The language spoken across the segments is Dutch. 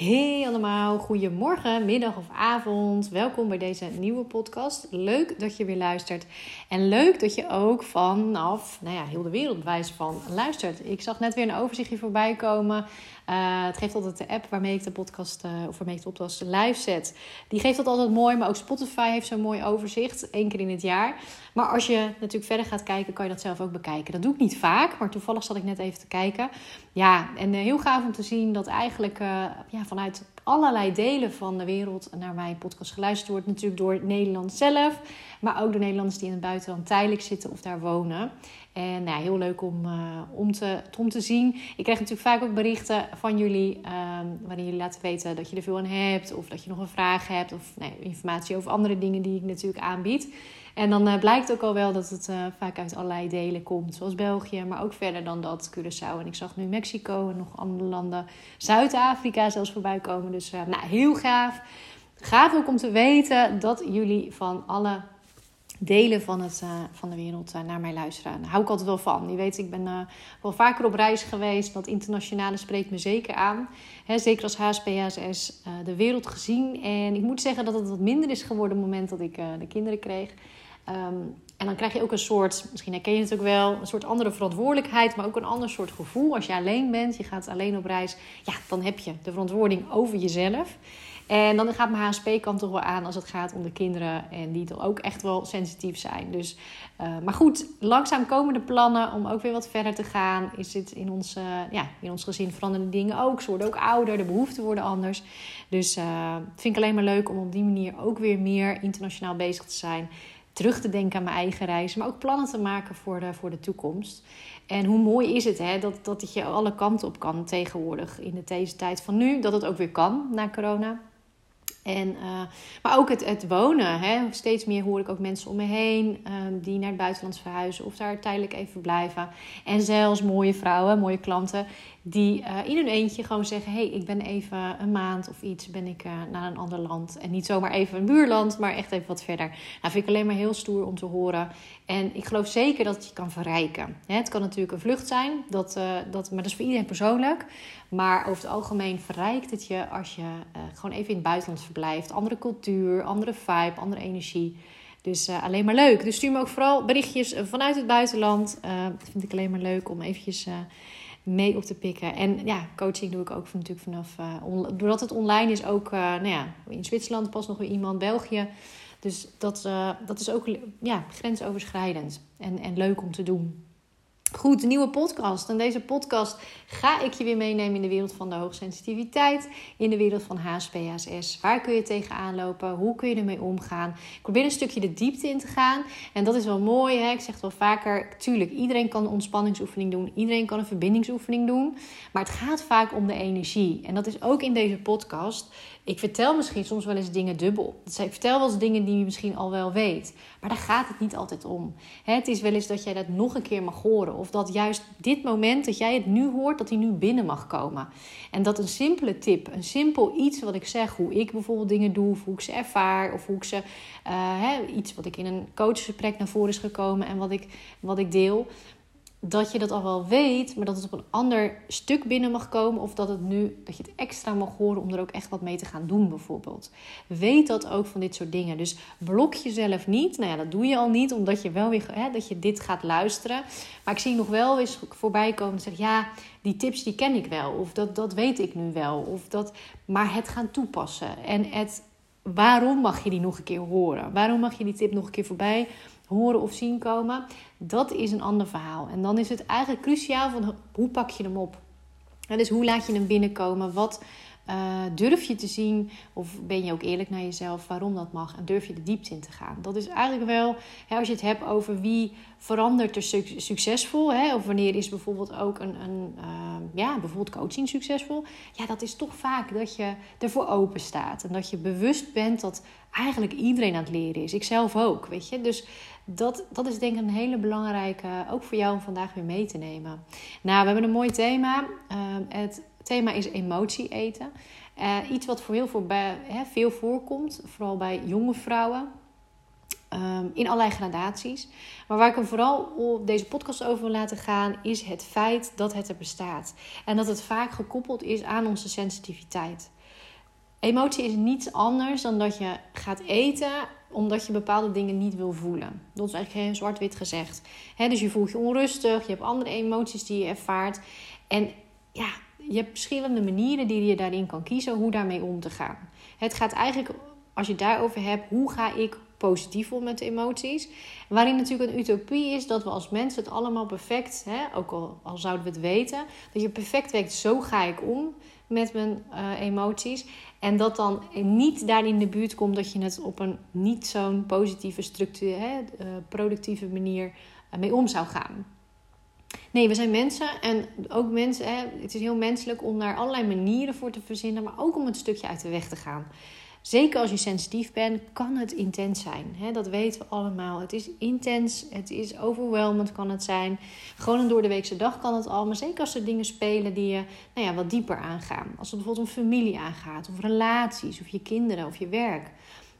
Hey allemaal, goedemorgen, middag of avond. Welkom bij deze nieuwe podcast. Leuk dat je weer luistert. En leuk dat je ook vanaf nou ja, heel de wereld wijze van luistert. Ik zag net weer een overzichtje voorbij komen. Uh, het geeft altijd de app waarmee ik de podcast, uh, of waarmee ik de podcast live zet. Die geeft dat altijd mooi, maar ook Spotify heeft zo'n mooi overzicht, één keer in het jaar. Maar als je natuurlijk verder gaat kijken, kan je dat zelf ook bekijken. Dat doe ik niet vaak, maar toevallig zat ik net even te kijken. Ja, en uh, heel gaaf om te zien dat eigenlijk ja, vanuit allerlei delen van de wereld naar mijn podcast geluisterd wordt. Natuurlijk door Nederland zelf, maar ook door Nederlanders die in het buitenland tijdelijk zitten of daar wonen. En nou, heel leuk om, uh, om, te, om te zien. Ik krijg natuurlijk vaak ook berichten van jullie, um, waarin jullie laten weten dat je er veel aan hebt, of dat je nog een vraag hebt, of nee, informatie over andere dingen die ik natuurlijk aanbied. En dan uh, blijkt ook al wel dat het uh, vaak uit allerlei delen komt, zoals België, maar ook verder dan dat, Curaçao. En ik zag nu Mexico en nog andere landen, Zuid-Afrika zelfs voorbij komen. Dus uh, nou, heel gaaf. Gaaf ook om te weten dat jullie van alle delen van, het, uh, van de wereld uh, naar mij luisteren. Daar hou ik altijd wel van. Je weet, ik ben uh, wel vaker op reis geweest. Dat internationale spreekt me zeker aan. Zeker als HSPHS de wereld gezien. En ik moet zeggen dat het wat minder is geworden op het moment dat ik de kinderen kreeg. Um, en dan krijg je ook een soort, misschien herken je het ook wel, een soort andere verantwoordelijkheid, maar ook een ander soort gevoel. Als je alleen bent, je gaat alleen op reis, ja, dan heb je de verantwoording over jezelf. En dan gaat mijn HSP-kant toch wel aan als het gaat om de kinderen. En die toch ook echt wel sensitief zijn. Dus, uh, maar goed, langzaam komen de plannen om ook weer wat verder te gaan. Is het in ons, uh, ja, in ons gezin veranderen dingen ook. Ze worden ook ouder, de behoeften worden anders. Dus uh, vind ik alleen maar leuk om op die manier ook weer meer internationaal bezig te zijn. Terug te denken aan mijn eigen reis. Maar ook plannen te maken voor de, voor de toekomst. En hoe mooi is het hè, dat, dat het je alle kanten op kan tegenwoordig. In deze tijd van nu. Dat het ook weer kan na corona. En, uh, maar ook het, het wonen. Hè. Steeds meer hoor ik ook mensen om me heen um, die naar het buitenland verhuizen of daar tijdelijk even blijven. En zelfs mooie vrouwen, mooie klanten, die uh, in hun eentje gewoon zeggen: hey, ik ben even een maand of iets ben ik uh, naar een ander land. En niet zomaar even een buurland, maar echt even wat verder. Nou, vind ik alleen maar heel stoer om te horen. En ik geloof zeker dat het je kan verrijken. Het kan natuurlijk een vlucht zijn, dat, dat, maar dat is voor iedereen persoonlijk. Maar over het algemeen verrijkt het je als je gewoon even in het buitenland verblijft. Andere cultuur, andere vibe, andere energie. Dus alleen maar leuk. Dus stuur me ook vooral berichtjes vanuit het buitenland. Dat vind ik alleen maar leuk om eventjes mee op te pikken. En ja, coaching doe ik ook natuurlijk vanaf... doordat het online is ook... nou ja, in Zwitserland pas nog weer iemand, België. Dus dat, dat is ook ja, grensoverschrijdend. En, en leuk om te doen. Goed, nieuwe podcast. En deze podcast ga ik je weer meenemen in de wereld van de hoogsensitiviteit. In de wereld van HSPHS. Waar kun je tegenaan lopen? Hoe kun je ermee omgaan? Ik probeer een stukje de diepte in te gaan. En dat is wel mooi. Hè? Ik zeg het wel vaker. Tuurlijk, iedereen kan een ontspanningsoefening doen. Iedereen kan een verbindingsoefening doen. Maar het gaat vaak om de energie. En dat is ook in deze podcast. Ik vertel misschien soms wel eens dingen dubbel. Dus ik vertel wel eens dingen die je misschien al wel weet. Maar daar gaat het niet altijd om. Het is wel eens dat jij dat nog een keer mag horen. Of dat juist dit moment dat jij het nu hoort, dat die nu binnen mag komen. En dat een simpele tip, een simpel iets wat ik zeg, hoe ik bijvoorbeeld dingen doe, of hoe ik ze ervaar, of hoe ik ze, hè, iets wat ik in een coachgesprek naar voren is gekomen en wat ik, wat ik deel dat je dat al wel weet, maar dat het op een ander stuk binnen mag komen. Of dat, het nu, dat je het extra mag horen om er ook echt wat mee te gaan doen, bijvoorbeeld. Weet dat ook van dit soort dingen. Dus blok jezelf niet. Nou ja, dat doe je al niet, omdat je wel weer hè, dat je dit gaat luisteren. Maar ik zie nog wel eens voorbij komen en zeg ja, die tips die ken ik wel. Of dat, dat weet ik nu wel. Of dat, maar het gaan toepassen. En het, waarom mag je die nog een keer horen? Waarom mag je die tip nog een keer voorbij horen of zien komen, dat is een ander verhaal. En dan is het eigenlijk cruciaal van hoe pak je hem op? En dus hoe laat je hem binnenkomen? Wat uh, durf je te zien? Of ben je ook eerlijk naar jezelf waarom dat mag? En durf je de diepte in te gaan? Dat is eigenlijk wel, hè, als je het hebt over wie verandert er succesvol. Hè, of wanneer is bijvoorbeeld ook een, een uh, ja, bijvoorbeeld coaching succesvol. Ja, dat is toch vaak dat je ervoor open staat. En dat je bewust bent dat eigenlijk iedereen aan het leren is. Ik zelf ook, weet je. Dus dat, dat is denk ik een hele belangrijke, ook voor jou om vandaag weer mee te nemen. Nou, we hebben een mooi thema. Uh, het thema is emotie eten. Uh, iets wat voor heel veel, bij, hè, veel voorkomt, vooral bij jonge vrouwen. Ehm, in allerlei gradaties. Maar waar ik hem vooral op deze podcast over wil laten gaan, is het feit dat het er bestaat. En dat het vaak gekoppeld is aan onze sensitiviteit. Emotie is niets anders dan dat je gaat eten omdat je bepaalde dingen niet wil voelen. Dat is eigenlijk heel zwart-wit gezegd. dus je voelt je onrustig, je hebt andere emoties die je ervaart. En ja, je hebt verschillende manieren die je daarin kan kiezen hoe daarmee om te gaan. Het gaat eigenlijk, als je daarover hebt, hoe ga ik positief om met de emoties? Waarin natuurlijk een utopie is dat we als mensen het allemaal perfect, hè, ook al, al zouden we het weten, dat je perfect weet, zo ga ik om met mijn uh, emoties. En dat dan niet daar in de buurt komt dat je het op een niet zo'n positieve, structuur, hè, uh, productieve manier uh, mee om zou gaan. Nee, we zijn mensen en ook mensen, hè, het is heel menselijk om daar allerlei manieren voor te verzinnen, maar ook om het stukje uit de weg te gaan. Zeker als je sensitief bent, kan het intens zijn. Dat weten we allemaal. Het is intens, het is overwhelmend kan het zijn. Gewoon een door de weekse dag kan het al. Maar zeker als er dingen spelen die je nou ja, wat dieper aangaan. Als het bijvoorbeeld om familie aangaat, of relaties, of je kinderen, of je werk.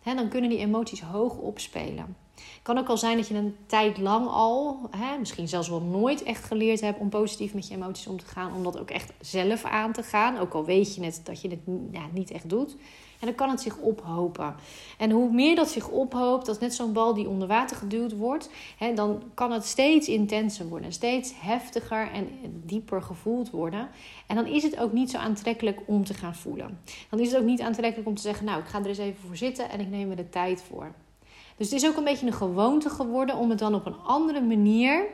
Dan kunnen die emoties hoog opspelen. Het kan ook al zijn dat je een tijd lang al, hè, misschien zelfs wel nooit echt geleerd hebt om positief met je emoties om te gaan. Om dat ook echt zelf aan te gaan. Ook al weet je net dat je het ja, niet echt doet. En dan kan het zich ophopen. En hoe meer dat zich ophoopt, dat is net zo'n bal die onder water geduwd wordt, hè, dan kan het steeds intenser worden, steeds heftiger en dieper gevoeld worden. En dan is het ook niet zo aantrekkelijk om te gaan voelen. Dan is het ook niet aantrekkelijk om te zeggen, nou, ik ga er eens even voor zitten en ik neem er de tijd voor. Dus het is ook een beetje een gewoonte geworden om het dan op een andere manier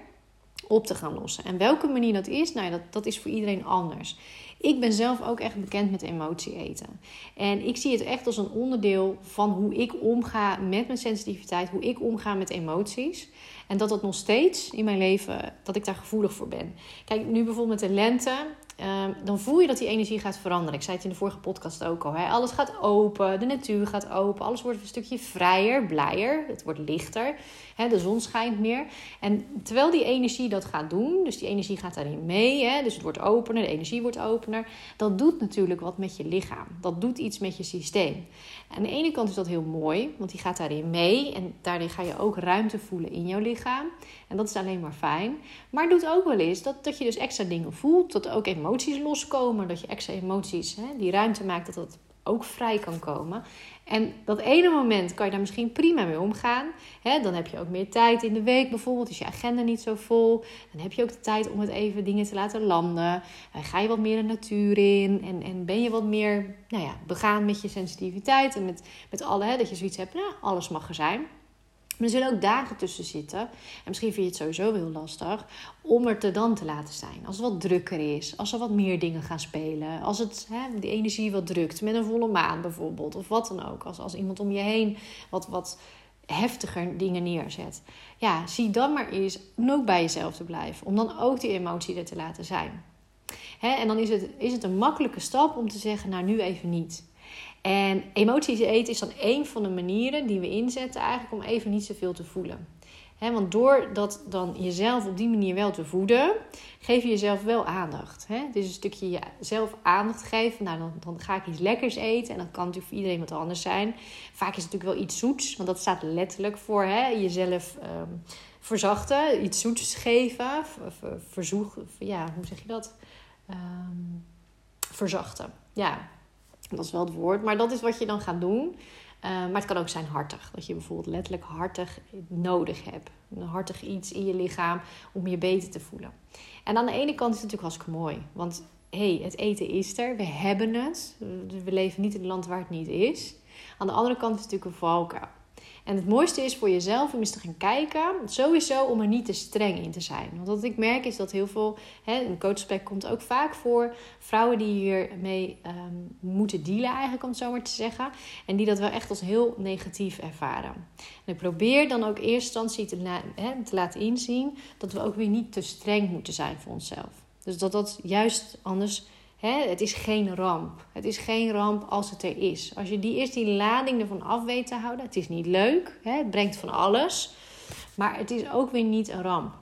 op te gaan lossen. En welke manier dat is, nou ja, dat, dat is voor iedereen anders. Ik ben zelf ook echt bekend met emotie eten. En ik zie het echt als een onderdeel van hoe ik omga met mijn sensitiviteit, hoe ik omga met emoties. En dat dat nog steeds in mijn leven, dat ik daar gevoelig voor ben. Kijk, nu bijvoorbeeld met de lente. Ehm, dan voel je dat die energie gaat veranderen. Ik zei het in de vorige podcast ook al. Hè? Alles gaat open, de natuur gaat open, alles wordt een stukje vrijer, blijer, het wordt lichter. Hè? De zon schijnt meer. En terwijl die energie dat gaat doen, dus die energie gaat daarin mee, hè? dus het wordt opener, de energie wordt opener, dat doet natuurlijk wat met je lichaam. Dat doet iets met je systeem. Aan de ene kant is dat heel mooi, want die gaat daarin mee en daarin ga je ook ruimte voelen in jouw lichaam. En dat is alleen maar fijn. Maar het doet ook wel eens dat, dat je dus extra dingen voelt, dat ook emoties loskomen, dat je extra emoties, hè, die ruimte maakt dat dat ook vrij kan komen. En dat ene moment kan je daar misschien prima mee omgaan. Hè? Dan heb je ook meer tijd in de week bijvoorbeeld. Is je agenda niet zo vol. Dan heb je ook de tijd om het even dingen te laten landen. Ga je wat meer de natuur in. En, en ben je wat meer nou ja, begaan met je sensitiviteit. En met, met alle, hè, dat je zoiets hebt, nou, alles mag er zijn. Maar er zullen ook dagen tussen zitten. En misschien vind je het sowieso heel lastig om er te dan te laten zijn. Als het wat drukker is, als er wat meer dingen gaan spelen, als het hè, de energie wat drukt, met een volle maan bijvoorbeeld, of wat dan ook. Als, als iemand om je heen wat, wat heftiger dingen neerzet. Ja, zie dan maar eens om ook bij jezelf te blijven. Om dan ook die emotie er te laten zijn. Hè, en dan is het, is het een makkelijke stap om te zeggen, nou nu even niet. En emoties eten is dan één van de manieren die we inzetten eigenlijk om even niet zoveel te voelen. want door dat dan jezelf op die manier wel te voeden, geef je jezelf wel aandacht. He, het is een stukje jezelf aandacht geven. Nou, dan, dan, ga ik iets lekkers eten. En dat kan natuurlijk voor iedereen wat anders zijn. Vaak is het natuurlijk wel iets zoets, want dat staat letterlijk voor jezelf ehm, verzachten. Iets zoets geven. Verzoeg, ja, hoe zeg je dat? Um, verzachten. Ja, dat is wel het woord. Maar dat is wat je dan gaat doen. Uh, maar het kan ook zijn hartig. Dat je bijvoorbeeld letterlijk hartig nodig hebt. Een hartig iets in je lichaam om je beter te voelen. En aan de ene kant is het natuurlijk hartstikke mooi. Want hey, het eten is er. We hebben het. We leven niet in een land waar het niet is. Aan de andere kant is het natuurlijk een valkuil. En het mooiste is voor jezelf om eens te gaan kijken, sowieso om er niet te streng in te zijn. Want wat ik merk is dat heel veel, hè, een coachspec komt ook vaak voor, vrouwen die hiermee um, moeten dealen eigenlijk, om het zo maar te zeggen. En die dat wel echt als heel negatief ervaren. En ik probeer dan ook eerst instantie te, hè, te laten inzien dat we ook weer niet te streng moeten zijn voor onszelf. Dus dat dat juist anders het is geen ramp. Het is geen ramp als het er is. Als je die eerst die lading ervan af weet te houden. Het is niet leuk. het brengt van alles. Maar het is ook weer niet een ramp.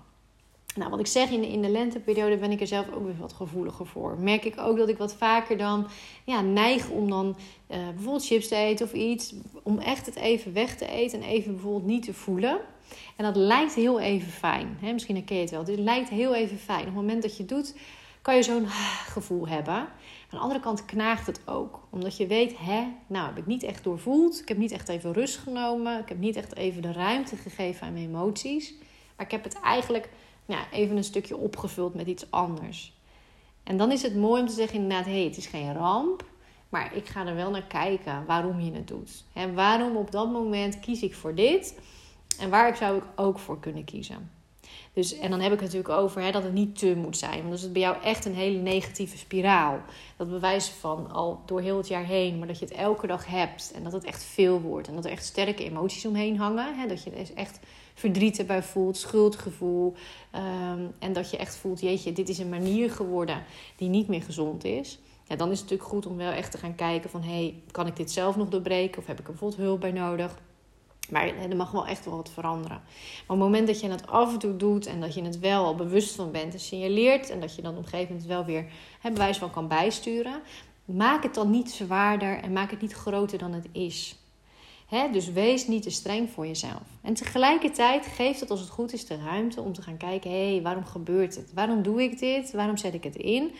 Nou, wat ik zeg, in de, in de lenteperiode ben ik er zelf ook weer wat gevoeliger voor. Merk ik ook dat ik wat vaker dan ja, neig om dan uh, bijvoorbeeld chips te eten of iets. Om echt het even weg te eten en even bijvoorbeeld niet te voelen. En dat lijkt heel even fijn. Misschien herken je het wel. Dit lijkt heel even fijn. Op het moment dat je doet, kan je zo'n gevoel hebben. Aan de andere kant knaagt het ook. Omdat je weet, hè, nou heb ik niet echt doorvoeld. Ik heb niet echt even rust genomen. Ik heb niet echt even de ruimte gegeven aan mijn emoties. Maar ik heb het eigenlijk ja, even een stukje opgevuld met iets anders. En dan is het mooi om te zeggen inderdaad, hé, het is geen ramp. Maar ik ga er wel naar kijken waarom je het doet. En waarom op dat moment kies ik voor dit? En waar zou ik ook voor kunnen kiezen? Dus, en dan heb ik het natuurlijk over hè, dat het niet te moet zijn. Want dan is het bij jou echt een hele negatieve spiraal. Dat bewijst van al door heel het jaar heen, maar dat je het elke dag hebt. En dat het echt veel wordt. En dat er echt sterke emoties omheen hangen. Hè, dat je er echt verdriet erbij voelt, schuldgevoel. Um, en dat je echt voelt, jeetje, dit is een manier geworden die niet meer gezond is. Ja, dan is het natuurlijk goed om wel echt te gaan kijken van... hé, hey, kan ik dit zelf nog doorbreken? Of heb ik er bijvoorbeeld hulp bij nodig? Maar er mag wel echt wel wat veranderen. Maar op het moment dat je het af en toe doet en dat je het wel bewust van bent en signaleert en dat je dan op een gegeven moment wel weer het bewijs van kan bijsturen, maak het dan niet zwaarder en maak het niet groter dan het is. Dus wees niet te streng voor jezelf. En tegelijkertijd geeft het als het goed is de ruimte om te gaan kijken: hé, hey, waarom gebeurt het? Waarom doe ik dit? Waarom zet ik het in?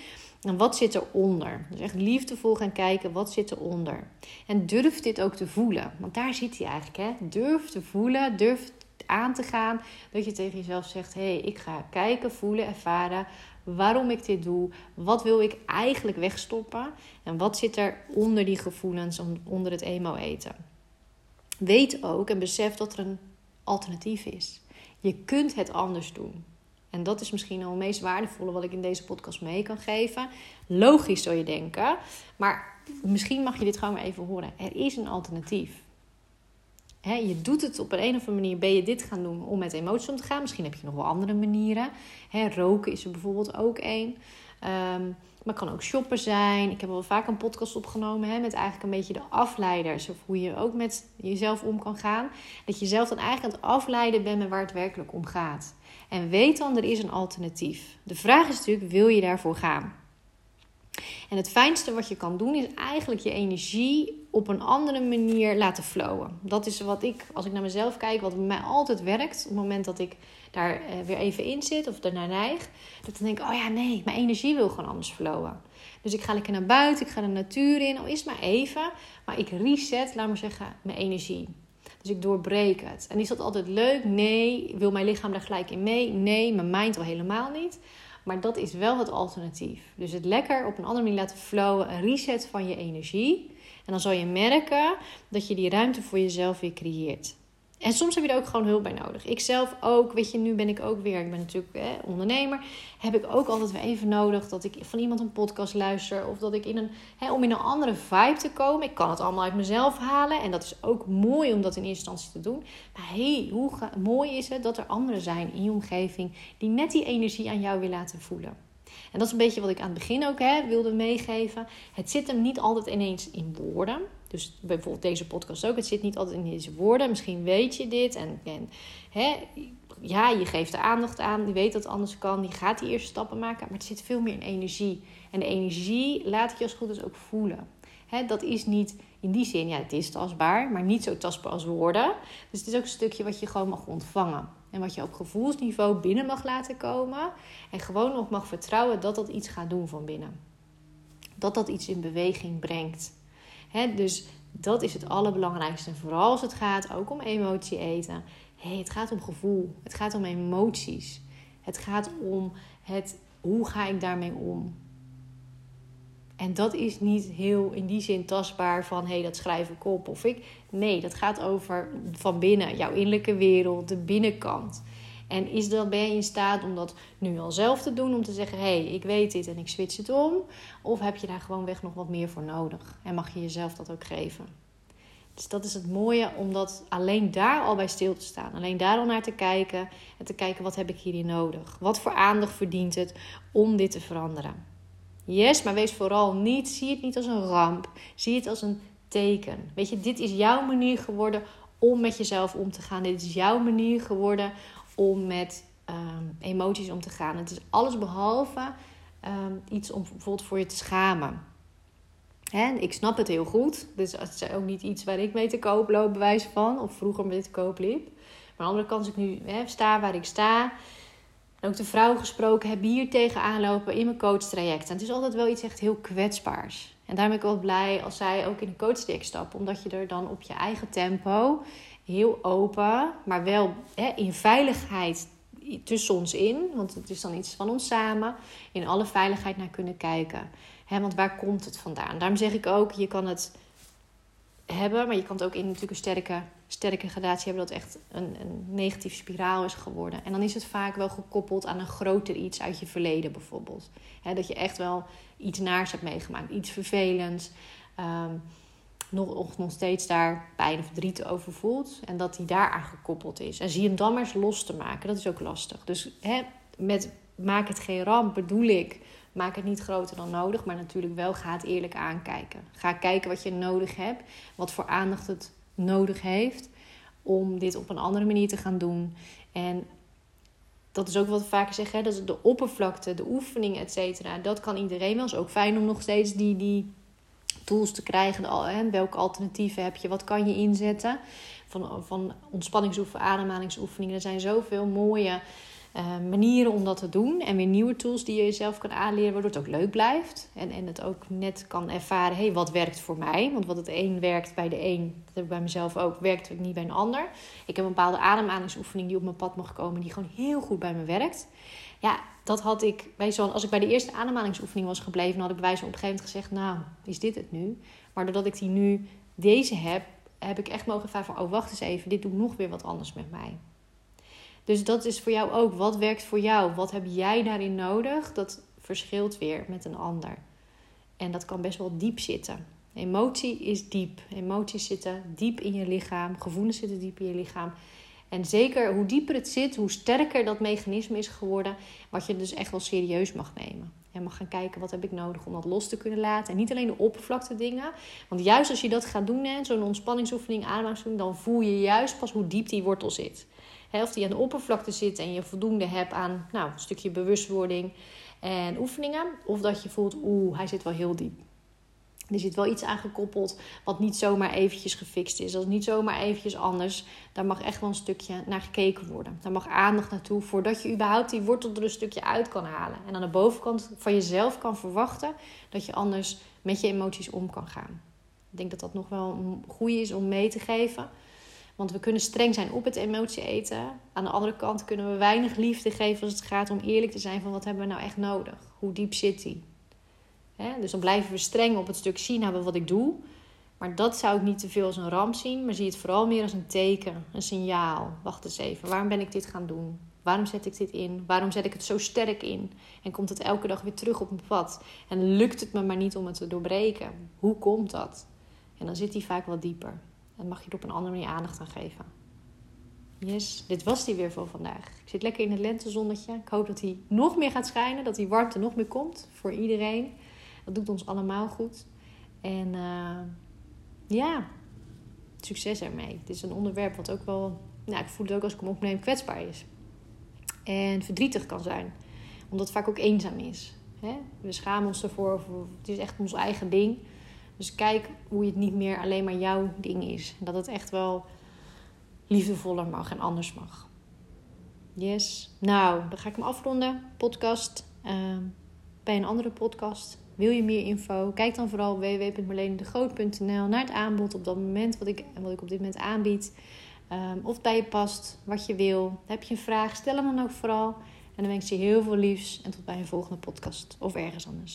En wat zit eronder? Dus echt liefdevol gaan kijken, wat zit eronder? En durf dit ook te voelen. Want daar zit hij eigenlijk. Hè? Durf te voelen, durf aan te gaan. Dat je tegen jezelf zegt, hé, hey, ik ga kijken, voelen, ervaren waarom ik dit doe. Wat wil ik eigenlijk wegstoppen? En wat zit er onder die gevoelens, onder het emo eten? Weet ook en besef dat er een alternatief is. Je kunt het anders doen. En dat is misschien al het meest waardevolle wat ik in deze podcast mee kan geven. Logisch zou je denken. Maar misschien mag je dit gewoon maar even horen. Er is een alternatief. je doet het op een, of andere manier. Ben je dit gaan doen om met emoties om te gaan? Misschien heb je nog wel andere manieren. roken is er bijvoorbeeld ook één. Um, maar het kan ook shoppen zijn. Ik heb al vaak een podcast opgenomen met eigenlijk een beetje de afleiders. Of hoe je ook met jezelf om kan gaan. Dat je zelf dan eigenlijk aan het afleiden bent met waar het werkelijk om gaat. En weet dan, er is een alternatief. De vraag is natuurlijk, wil je daarvoor gaan? En het fijnste wat je kan doen is eigenlijk je energie op een andere manier laten flowen. Dat is wat ik, als ik naar mezelf kijk, wat bij mij altijd werkt. Op het moment dat ik daar eh, weer even in zit of ernaar neig. Dat dan denk ik, oh ja, nee, mijn energie wil gewoon anders flowen. Dus ik ga lekker naar buiten, ik ga de natuur in, al is het maar even. Maar ik reset, laat maar zeggen, mijn energie. Dus ik doorbreek het. En is dat altijd leuk? Nee. Wil mijn lichaam daar gelijk in mee? Nee. Mijn mind al helemaal niet. Maar dat is wel het alternatief. Dus het lekker op een andere manier laten flowen. Een reset van je energie. En dan zal je merken dat je die ruimte voor jezelf weer creëert. En soms heb je er ook gewoon hulp bij nodig. Ik zelf ook, weet je, nu ben ik ook weer, ik ben natuurlijk ondernemer. Heb ik ook altijd weer even nodig dat ik van iemand een podcast luister. Of dat ik in een, hè, om in een andere vibe te komen. Ik kan het allemaal uit mezelf halen. En dat is ook mooi om dat in eerste instantie te doen. Maar hey, hoe mooi is het dat er anderen zijn in je omgeving die net die energie aan jou weer laten voelen. En dat is een beetje wat ik aan het begin ook hè, wilde meegeven. Het zit hem niet altijd ineens in woorden. Dus bijvoorbeeld deze podcast ook. Het zit niet altijd in deze woorden. Misschien weet je dit. En, en hè, ja, je geeft er aandacht aan. Die weet dat het anders kan. Die gaat die eerste stappen maken. Maar het zit veel meer in energie. En de energie laat het je als goed is ook voelen. Hè, dat is niet in die zin, ja, het is tastbaar, maar niet zo tastbaar als woorden. Dus het is ook een stukje wat je gewoon mag ontvangen. En wat je op gevoelsniveau binnen mag laten komen. En gewoon nog mag vertrouwen dat dat iets gaat doen van binnen. Dat dat iets in beweging brengt dus dat is het allerbelangrijkste. En vooral als het gaat ook om emotie eten. Hey, het gaat om gevoel. Het gaat om emoties. Het gaat om het hoe ga ik daarmee om. En dat is niet heel in die zin tastbaar van hé, hey, dat schrijf ik op of ik. Nee, dat gaat over van binnen, jouw innerlijke wereld, de binnenkant. En is dat, ben je in staat om dat nu al zelf te doen? Om te zeggen, hé, hey, ik weet dit en ik switch het om. Of heb je daar gewoon weg nog wat meer voor nodig? En mag je jezelf dat ook geven? Dus dat is het mooie om dat alleen daar al bij stil te staan. Alleen daar al naar te kijken. En te kijken, wat heb ik hierin nodig? Wat voor aandacht verdient het om dit te veranderen? Yes, maar wees vooral niet, zie het niet als een ramp. Zie het als een teken. Weet je, dit is jouw manier geworden om met jezelf om te gaan. Dit is jouw manier geworden om met ehm, emoties om te gaan. Het is alles behalve ehm, iets om bijvoorbeeld voor je te schamen. Hè? Ik snap het heel goed. Dus het is ook niet iets waar ik mee te koop loop, bewijs van. Of vroeger mee te koop liep. Maar aan de andere kant, als ik nu hè, sta waar ik sta en ook de vrouw gesproken heb hier tegenaan lopen in mijn coachtraject. En het is altijd wel iets echt heel kwetsbaars. En daarom ben ik wel blij als zij ook in een coachtraject stappen. Omdat je er dan op je eigen tempo, heel open, maar wel hè, in veiligheid tussen ons in. Want het is dan iets van ons samen. In alle veiligheid naar kunnen kijken. Hè, want waar komt het vandaan? Daarom zeg ik ook, je kan het hebben, maar je kan het ook in natuurlijk een sterke sterke gradatie hebben dat echt een, een negatieve spiraal is geworden. En dan is het vaak wel gekoppeld aan een groter iets uit je verleden bijvoorbeeld. dat je echt wel iets naars hebt meegemaakt, iets vervelends. Um, nog, nog steeds daar pijn of verdriet over voelt. En dat die daaraan gekoppeld is. En zie hem dan maar eens los te maken. Dat is ook lastig. Dus met maak het geen ramp bedoel ik... Maak het niet groter dan nodig, maar natuurlijk wel ga het eerlijk aankijken. Ga kijken wat je nodig hebt, wat voor aandacht het nodig heeft om dit op een andere manier te gaan doen. En dat is ook wat we vaker zeggen, hè, dat de oppervlakte, de oefening, et cetera, dat kan iedereen wel. Is ook fijn om nog steeds die, die tools te krijgen. Welke alternatieven heb je? Wat kan je inzetten? Van, van ontspanningsoefeningen, ademhalingsoefeningen. Er zijn zoveel mooie uh, manieren om dat te doen. En weer nieuwe tools die je jezelf kan aanleren, waardoor het ook leuk blijft. En, en het ook net kan ervaren, hey, wat werkt voor mij? Want wat het een werkt bij de een, dat heb ik bij mezelf ook, werkt het niet bij een ander. Ik heb een bepaalde ademhalingsoefening die op mijn pad mag komen, die gewoon heel goed bij me werkt. Ja, dat had ik bij zo'n, als ik bij de eerste ademhalingsoefening was gebleven, had ik bij wijze op een gegeven moment gezegd, nou, is dit het nu? Maar doordat ik die nu, deze heb, heb ik echt mogen ervaren van, oh, wacht eens even, dit doet nog weer wat anders met mij. Dus dat is voor jou ook. Wat werkt voor jou? Wat heb jij daarin nodig? Dat verschilt weer met een ander. En dat kan best wel diep zitten. Emotie is diep. Emoties zitten diep in je lichaam. Gevoelens zitten diep in je lichaam. En zeker hoe dieper het zit, hoe sterker dat mechanisme is geworden. Wat je dus echt wel serieus mag nemen. En mag gaan kijken wat heb ik nodig om dat los te kunnen laten. En niet alleen de oppervlakte dingen. Want juist als je dat gaat doen, zo'n ontspanningsoefening, ademhalingsoefening, dan voel je juist pas hoe diep die wortel zit of die aan de oppervlakte zit en je voldoende hebt aan nou, een stukje bewustwording en oefeningen. Of dat je voelt, oeh, hij zit wel heel diep. Er zit wel iets aan gekoppeld wat niet zomaar eventjes gefixt is. Dat is niet zomaar eventjes anders. Daar mag echt wel een stukje naar gekeken worden. Daar mag aandacht naartoe voordat je überhaupt die wortel er een stukje uit kan halen. En aan de bovenkant van jezelf kan verwachten dat je anders met je emoties om kan gaan. Ik denk dat dat nog wel een goede is om mee te geven. Want we kunnen streng zijn op het emotie eten. Aan de andere kant kunnen we weinig liefde geven als het gaat om eerlijk te zijn van wat hebben we nou echt nodig? Hoe diep zit die? Dus dan blijven we streng op het stuk zien hebben wat ik doe. Maar dat zou ik niet te veel als een ramp zien, maar zie het vooral meer als een teken, een signaal. Wacht eens even, waarom ben ik dit gaan doen? Waarom zet ik dit in? Waarom zet ik het zo sterk in? En komt het elke dag weer terug op mijn pad? En lukt het me maar niet om het te doorbreken? Hoe komt dat? En dan zit die vaak wat dieper. Dan mag je er op een andere manier aandacht aan geven. Yes, dit was die weer voor vandaag. Ik zit lekker in het lentezonnetje. Ik hoop dat hij nog meer gaat schijnen. Dat die warmte nog meer komt voor iedereen. Dat doet ons allemaal goed. En uh, ja, succes ermee. Het is een onderwerp wat ook wel... Nou, ik voel het ook als ik hem opneem kwetsbaar is. En verdrietig kan zijn. Omdat het vaak ook eenzaam is. We schamen ons ervoor. Het is echt ons eigen ding. Dus kijk hoe het niet meer alleen maar jouw ding is. Dat het echt wel liefdevoller mag en anders mag. Yes. Nou, dan ga ik hem afronden. Podcast. Uh, bij een andere podcast. Wil je meer info? Kijk dan vooral www.marlenedegroot.nl naar het aanbod op dat moment wat ik, wat ik op dit moment aanbied. Um, of het bij je past, wat je wil. Heb je een vraag? Stel hem dan ook vooral. En dan wens ik je heel veel liefs en tot bij een volgende podcast of ergens anders.